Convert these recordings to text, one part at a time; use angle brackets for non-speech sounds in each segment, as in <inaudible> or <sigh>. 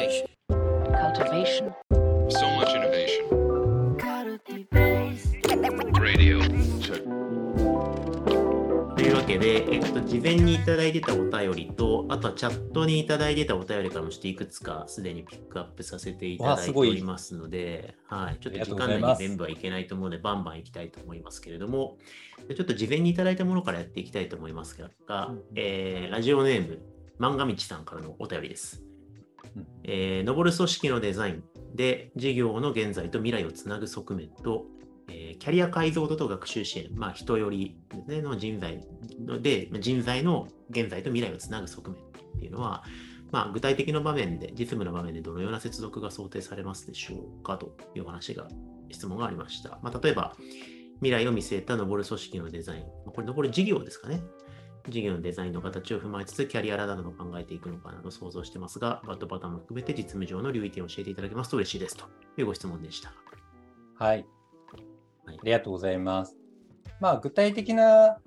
Cultivation. cultivation, So much innovation. Radio. というわけで、えっと、事前にいただいてたお便りと、あとはチャットにいただいてたお便りからもちょっといくつかすでにピックアップさせていただいておりますので、はい、ちょっと時間内に全部はいけないと思うので、バンバンいきたいと思いますけれども、でちょっと事前にいただいたものからやっていきたいと思いますが、えーラジオネーム、漫画道さんからのお便りです。えー、登る組織のデザインで事業の現在と未来をつなぐ側面と、えーキャリア解像度と学習支援、まあ、人よりねの人材ので、人材の現在と未来をつなぐ側面っていうのは、まあ、具体的な場面で、実務の場面でどのような接続が想定されますでしょうかという話が、質問がありました。まあ、例えば、未来を見据えた登る組織のデザイン、これ登る事業ですかね。事業のデザインの形を踏まえつつ、キャリアラダなどを考えていくのかなと想像してますが、バットパターンも含めて実務上の留意点を教えていただけますと嬉しいですというご質問でした。はい。はいありがとうございます。まあ、具体的な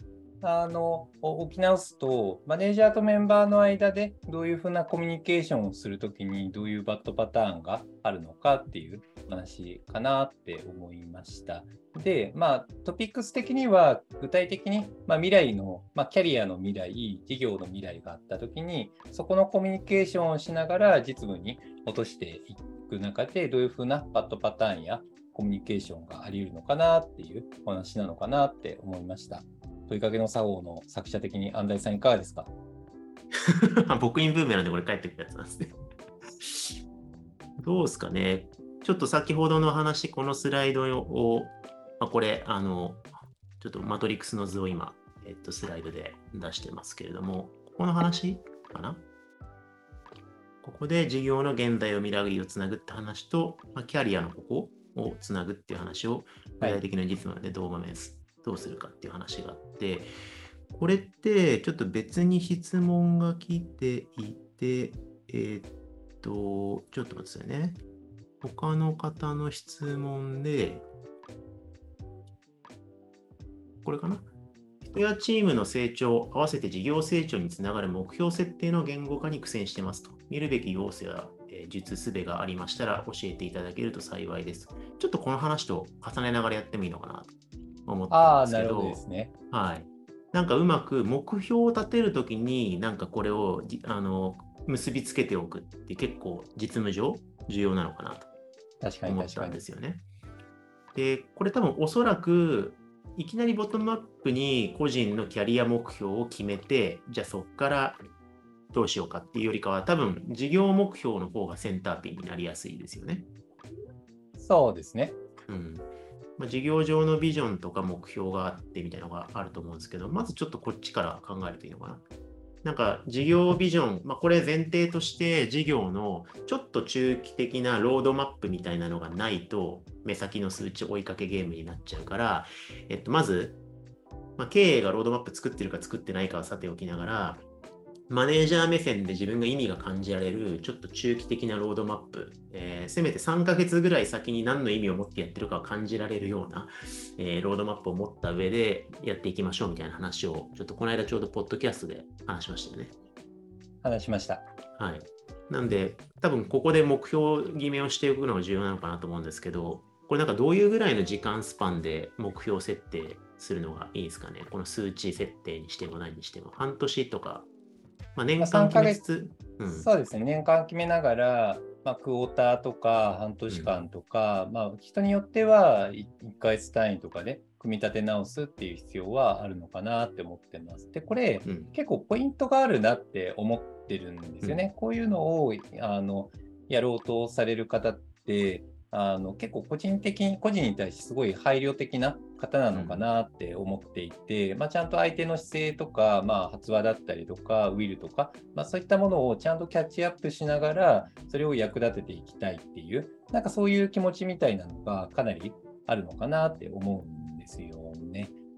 あの置き直すと、マネージャーとメンバーの間でどういうふうなコミュニケーションをするときにどういうバットパターンがあるのかっていう話かなって思いました。で、まあ、トピックス的には具体的に、まあ、未来の、まあ、キャリアの未来、事業の未来があったときに、そこのコミュニケーションをしながら実務に落としていく中で、どういうふうなバットパターンやコミュニケーションがあり得るのかなっていうお話なのかなって思いました。問いかけの作法の作者的に安西さんいかがですか？<laughs> 僕インブーメランでこれ帰ってくるやつなんですね。どうですかね。ちょっと先ほどの話、このスライドを、まあ、これ、あの、ちょっとマトリックスの図を今、えっと、スライドで出してますけれども、ここの話かな？ここで事業の現代を未来をつなぐって話と、まあ、キャリアのここをつなぐっていう話を、具体的な実務でどう場面す？どうするかっていう話があって、これってちょっと別に質問が来ていて、えーっと、ちょっと待ってくださいね。他の方の質問で、これかな？人やチームの成長、合わせて事業成長につながる目標設定の言語化に苦戦してますと。見るべき要素や、えー術すべがありましたら教えていただけると幸いです。ちょっとこの話と重ねながらやってもいいのかな？と思ったああ、んですけど。なるほどですね。はい。なんかうまく目標を立てるときに、なんかこれをじあの結びつけておくって結構実務上重要なのかなと確かに思った。んですよね。で、これ多分おそらくいきなりボトムアップに個人のキャリア目標を決めて、じゃあそこからどうしようかっていうよりかは、多分事業目標の方がセンターピンになりやすいですよね。そうですね。うんまあ、事業上のビジョンとか目標があってみたいなのがあると思うんですけど、まずちょっとこっちから考えるといいのかな。なんか事業ビジョン、まあ、これ前提として事業のちょっと中期的なロードマップみたいなのがないと目先の数値追いかけゲームになっちゃうから、えっと、まず、まあ、経営がロードマップ作ってるか作ってないかはさておきながら、マネージャー目線で自分が意味が感じられるちょっと中期的なロードマップ、えーせめて3ヶ月ぐらい先に何の意味を持ってやってるかを感じられるような、えーロードマップを持った上でやっていきましょうみたいな話をちょっとこの間ちょうどポッドキャストで話しましたよね。話しました。はい。なんで、多分ここで目標決めをしておくのが重要なのかなと思うんですけど、これなんかどういうぐらいの時間スパンで目標設定するのがいいですかね？この数値設定にしても何にしても。半年とか、まあ、年間決めつつ、うん、そうですね。年間決めながら、まあ、クォーターとか半年間とか、まあ、人によっては1ヶ月単位とかで組み立て直すっていう必要はあるのかなって思ってます。で、これ、うん結構ポイントがあるなって思ってるんですよね。こういうのをあのやろうとされる方ってあの結構個人的に個人に対してすごい配慮的な方なのかなって思っていて、まあ、ちゃんと相手の姿勢とか、まあ、発話だったりとかウィルとか、まあ、そういったものをちゃんとキャッチアップしながらそれを役立てていきたいっていうなんかそういう気持ちみたいなのがかなりあるのかなって思うんですよね。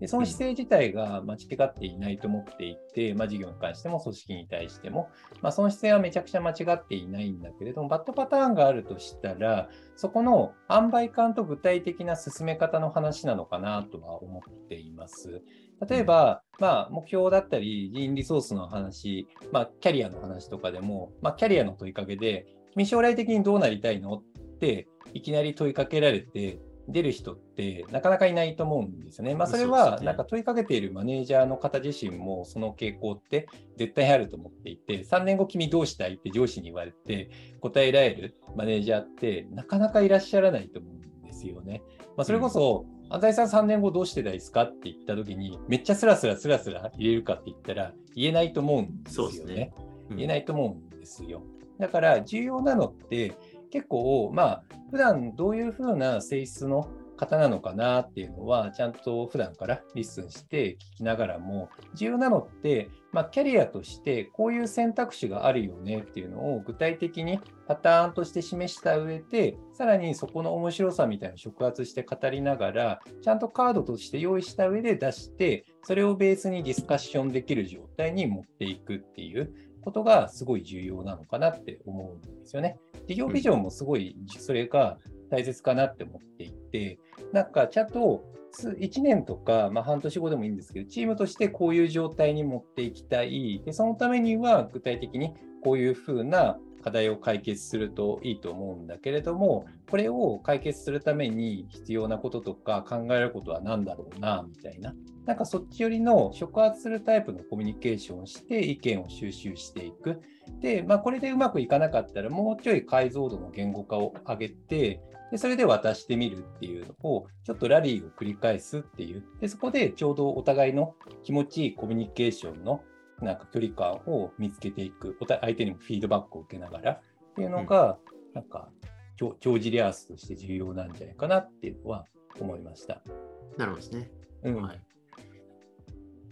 でその姿勢自体が間違っていないと思っていて、まあ、事業に関しても組織に対しても、まあ、その姿勢はめちゃくちゃ間違っていないんだけれども、バットパターンがあるとしたら、そこの塩梅感と具体的な進め方の話なのかなとは思っています。例えば、まあ、目標だったり、人リソースの話、まあ、キャリアの話とかでも、まあ、キャリアの問いかけで、君将来的にどうなりたいのっていきなり問いかけられて、出る人ってなかなかいないと思うんですよね。まあ、それはなんか問いかけているマネージャーの方自身もその傾向って絶対あると思っていて、3年後君どうしたいって上司に言われて答えられるマネージャーってなかなかいらっしゃらないと思うんですよね。まあ、それこそ、安西さん3年後どうしてたいですかって言った時にめっちゃスラスラスラスラ入れるかって言ったら言えないと思うんですよね。ねうん言えないと思うんですよ。だから重要なのって結構まあ普段どういうふうな性質の方なのかなっていうのはちゃんと普段から listen して聞きながらも重要なのって、まあ、キャリアとしてこういう選択肢があるよねっていうのを具体的にパターンとして示した上でさらにそこの面白さみたいな触発して語りながらちゃんとカードとして用意した上で出してそれをベースにディスカッションできる状態に持っていくっていうことがすごい重要なのかなって思うんですよね。事業ビジョンもすごいそれが大切かなって思っていて、なんかちゃんと1年とか、まあ、半年後でもいいんですけど、チームとしてこういう状態に持っていきたい。でそのためには具体的にこういうふうな課題を解決するといいと思うんだけれども、これを解決するために必要なこととか考えることは何だろうな、みたいな。なんかそっち寄りの触発するタイプのコミュニケーションをして意見を収集していく。で、まあ、これでうまくいかなかったら、もうちょい解像度の言語化を上げて、でそれで渡してみるっていうのを、ちょっとラリーを繰り返すっていう。で、そこでちょうどお互いの気持ちいいコミュニケーションのなんか距離感を見つけていく。お互い相手にもフィードバックを受けながらっていうのが、なんか、長長寿リアースとして重要なんじゃないかなっていうのは思いました。なるほどですね。うん。はい、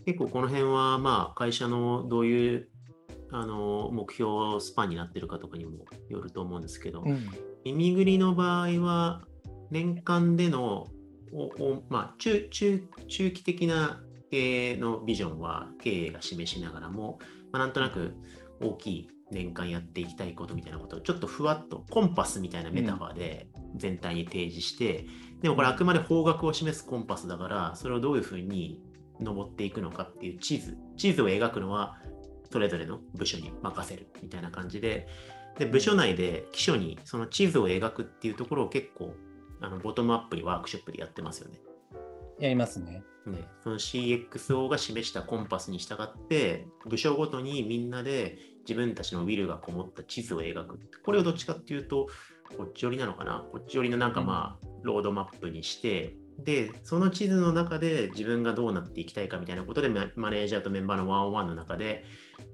結構この辺は、まあ、会社のどういうあの目標スパンになってるかとかにもよると思うんですけど、うん。耳ぐりの場合は、年間でのおお、まあ、中中中期的な経営のビジョンは経営が示しながらも、まあ、なんとなく大きい年間やっていきたいことみたいなことをちょっとふわっとコンパスみたいなメタファーで全体に提示して、でもこれあくまで方角を示すコンパスだからそれをどういうふうに登っていくのかっていう地図地図を描くのはそれぞれの部署に任せるみたいな感じでで部署内で記書にその地図を描くっていうところを結構あのボトムアップにワークショップでやってますよね。やりますね。ね、その CXO が示したコンパスに従って部署ごとにみんなで自分たちのウィルがこもった地図を描く。これをどっちかっていうとこっち寄りなのかなこっち寄りのなんかまあロードマップにしてでその地図の中で自分がどうなっていきたいかみたいなことでママネージャーとメンバーのワンオンワンの中で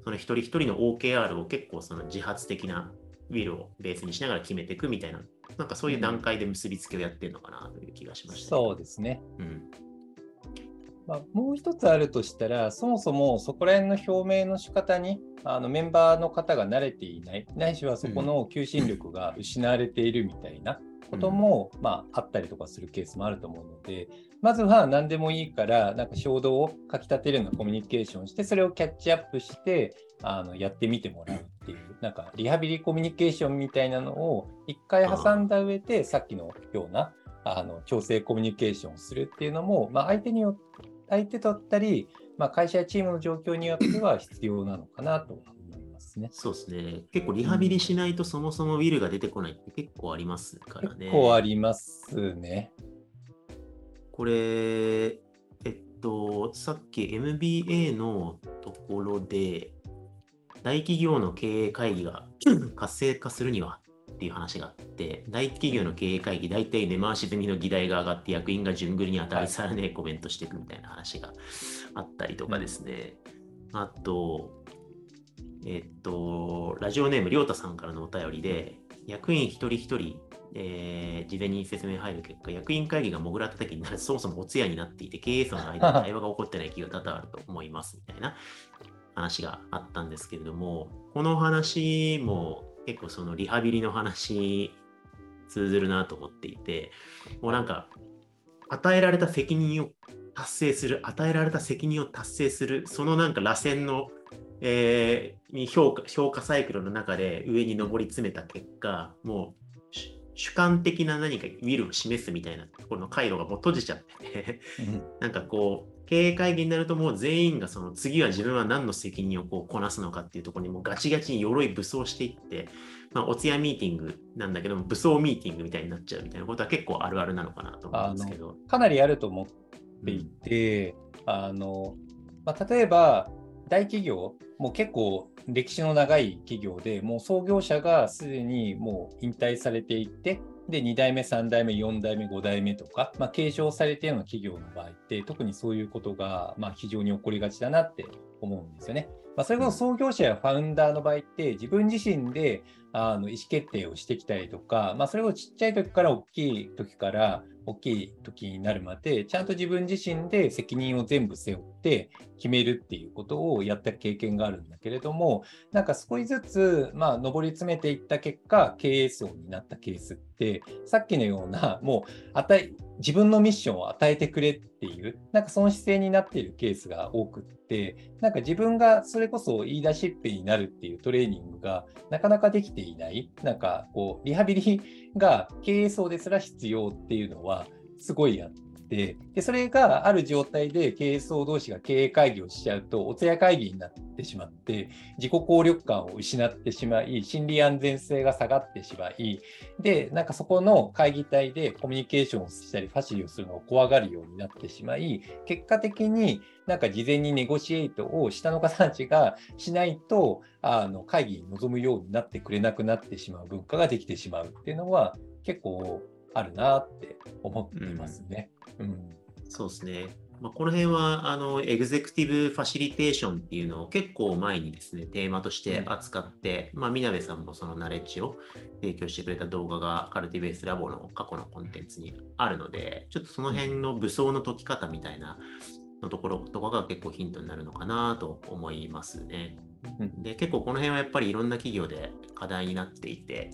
その一人一人の OKR を結構その自発的なウィルをベースにしながら決めていくみたいななんかそういう段階で結びつけをやってるのかなという気がしました、そうですね。うん。まあ、もう一つあるとしたら、そもそもそこら辺の表明の仕方にあのメンバーの方が慣れていない、ないしはそこの求心力が失われているみたいなことも、まあ、あったりとかするケースもあると思うので、まずは何でもいいから、なんか衝動をかきたてるようなコミュニケーションして、それをキャッチアップして、あのやってみてもらうっていう、なんかリハビリコミュニケーションみたいなのを一回挟んだ上で、さっきのようなあの調整コミュニケーションをするっていうのも、まあ、相手によって相手だったり、まあ、会社やチームの状況によっては必要なのかなとは思いますね。そうですね。結構リハビリしないとそもそもウィルが出てこないって結構ありますからね。結構ありますね。これ、えっと、さっき MBA のところで、大企業の経営会議が <clears throat> 活性化するにはっていう話があって、大企業の経営会議、大体根回し済みの議題が上がって、役員が順繰りに当たりさらねえコメントしていくみたいな話があったりとかですね。あと、えっと、ラジオネーム、りょうたさんからのお便りで、役員一人一人、えー事前に説明入る結果、役員会議がもぐらった時になるそもそもお通夜になっていて、経営層の間で対 <laughs> 話が起こってない企業多々あると思いますみたいな話があったんですけれども、この話も結構そのリハビリの話通ずるなと思っていて、もうなんか、与えられた責任を達成する、与えられた責任を達成する、そのなんか螺旋の、えーに評価評価サイクルの中で上に上り詰めた結果、もう主主観的な何かウィルを示すみたいなところの回路がもう閉じちゃってて、<laughs> なんかこう、経営会議になるともう全員がその次は自分は何の責任をこうこなすのかっていうところにもうガチガチに鎧武装していって、まあ、お通夜ミーティングなんだけども、武装ミーティングみたいになっちゃうみたいなことは結構あるあるなのかなと思うんですけど。かなりあると思っていて、あのまあ、例えば大企業、もう結構歴史の長い企業で、もう創業者がすでにもう引退されていって、で、2代目、3代目、4代目、5代目とか、まあ、継承されているような企業の場合って、特にそういうことが、ま、非常に起こりがちだなって思うんですよね。まあ、それこそ創業者やファウンダーの場合って、自分自身であの意思決定をしてきたりとか、まあ、それをちっちゃい時から大きい時から大きい時になるまで、ちゃんと自分自身で責任を全部背負って決めるっていうことをやった経験があるんだけれども、なんか少しずつ、まあ、上り詰めていった結果、経営層になったケースって、さっきのような、もう与え、自分のミッションを与えてくれっていう、なんかその姿勢になっているケースが多くって、なんか自分がそれこそ言い出しっぺになるっていうトレーニングがなかなかできていない、なんかこう、リハビリが経営層ですら必要っていうのはすごいあって、でそれがある状態で経営層同士が経営会議をしちゃうと、お通夜会議になってしまって、自己効力感を失ってしまい、心理安全性が下がってしまい、で、なんかそこの会議体でコミュニケーションをしたり、ファシリをするのを怖がるようになってしまい、結果的になんか事前にネゴシエイトを下の方たちがしないと、あの会議に臨むようになってくれなくなってしまう文化ができてしまうっていうのは結構あるなって思ってますね。うんそうですね。まあ、この辺は、あの、エグゼクティブファシリテーションっていうのを結構前にですね、テーマとして扱って、まあ、みなべさんもそのナレッジを提供してくれた動画がカルティベースラボの過去のコンテンツにあるので、ちょっとその辺の武装の解き方みたいなのところとかが結構ヒントになるのかなと思いますね。うんで、結構この辺はやっぱりいろんな企業で課題になっていて、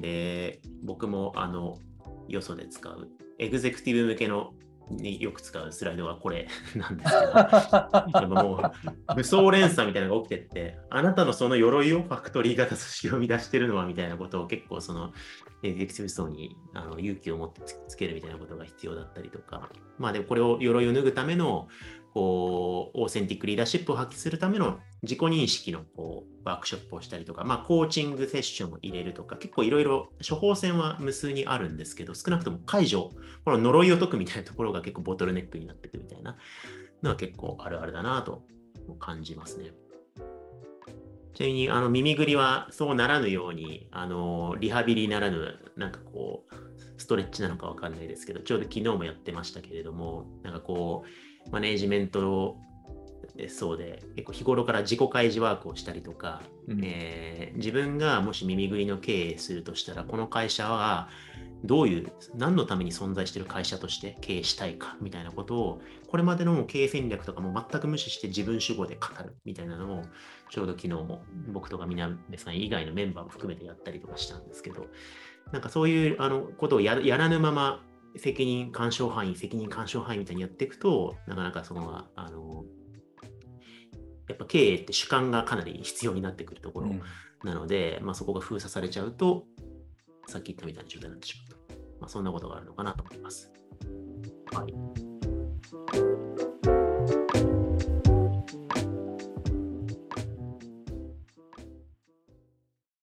で、僕もあの、よそで使う、エグゼクティブ向けのによく使うスライドがこれ <laughs> なんですけど、やっぱもう武装連鎖みたいなのが起きてって、あなたのその鎧をファクトリー型組織を生み出してるのはみたいなことを結構そのエグゼクティブ層にあの勇気を持ってつけるみたいなことが必要だったりとか、まあでもこれを鎧を脱ぐためのこうオーセンティックリーダーシップを発揮するための自己認識のこうワークショップをしたりとか、まあ、コーチングセッションを入れるとか、結構いろいろ処方箋は無数にあるんですけど、少なくとも解除、この呪いを解くみたいなところが結構ボトルネックになってくみたいなのは結構あるあるだなと感じますね。ちなみに、あの耳ぐりはそうならぬように、あのリハビリならぬ、なんかこう、ストレッチなのかわかんないですけど、ちょうど昨日もやってましたけれども、なんかこう、マネージメントそうで、結構日頃から自己開示ワークをしたりとか、うん。えー自分がもし耳ぐりの経営するとしたら、この会社はどういう、何のために存在している会社として経営したいかみたいなことを、これまでの経営戦略とかも全く無視して自分主語で語るみたいなのを、ちょうど昨日も僕とかみなべさん以外のメンバーも含めてやったりとかしたんですけど、なんかそういうあのことをややらぬまま、責任干渉範囲、責任干渉範囲みたいにやっていくと、なかなかその、あの、やっぱ経営って主観がかなり必要になってくるところうんなので、まあ、そこが封鎖されちゃうと、さっき言ったみたいな状態になってしまうと。まあ、そんなことがあるのかなと思います。はい。